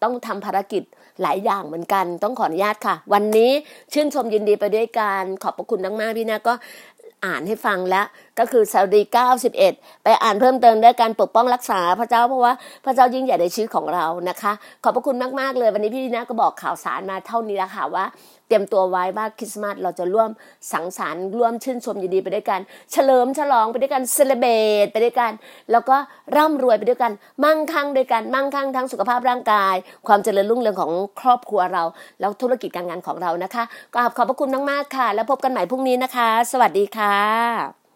ต้องทำภารกิจหลายอย่างเหมือนกัน ต้องขออนุญาตค่ะ วันนี้ชื่นชมยินดีไปด้วยกันขอบพระคุณมากๆพี่นาก็อ่านให้ฟังแล้ว ก็คือซาดี91 ไปอ่านเพิ่มเติมได้การปกป้องรักษาพระเจ้าเพราะว่าพระเจ้ายิ่งใหญ่ในชีวิตของเรานะคะ ขอบพระคุณมากๆเลยวันนี้พี่ดีนาก็บอกข่าวสารมาเท่านี้แล้วค่ะว่าเตรียมตัวไว้ว่าคริสต์มาสเราจะร่วมสังสรรค์ร่วมชื่นชมยินดีไปด้วยกัน เฉลิมฉลองไปด้วยกันเซเลเบตไปด้วยกัน แล้วก็ร่ำรวยไปด้วยกัน มั่งคั่งด้วยกัน มั่งคั่งทั้งสุขภาพร่างกาย ความเจริญรุ่งเรืองของครอบครัวเรา แล้วธุรกิจการงานของเรานะคะก็ขอบพระคุณมากๆค่ะ แล้วพบกันใหม่พรุ่งนี้นะคะ สวัสดีค่ะ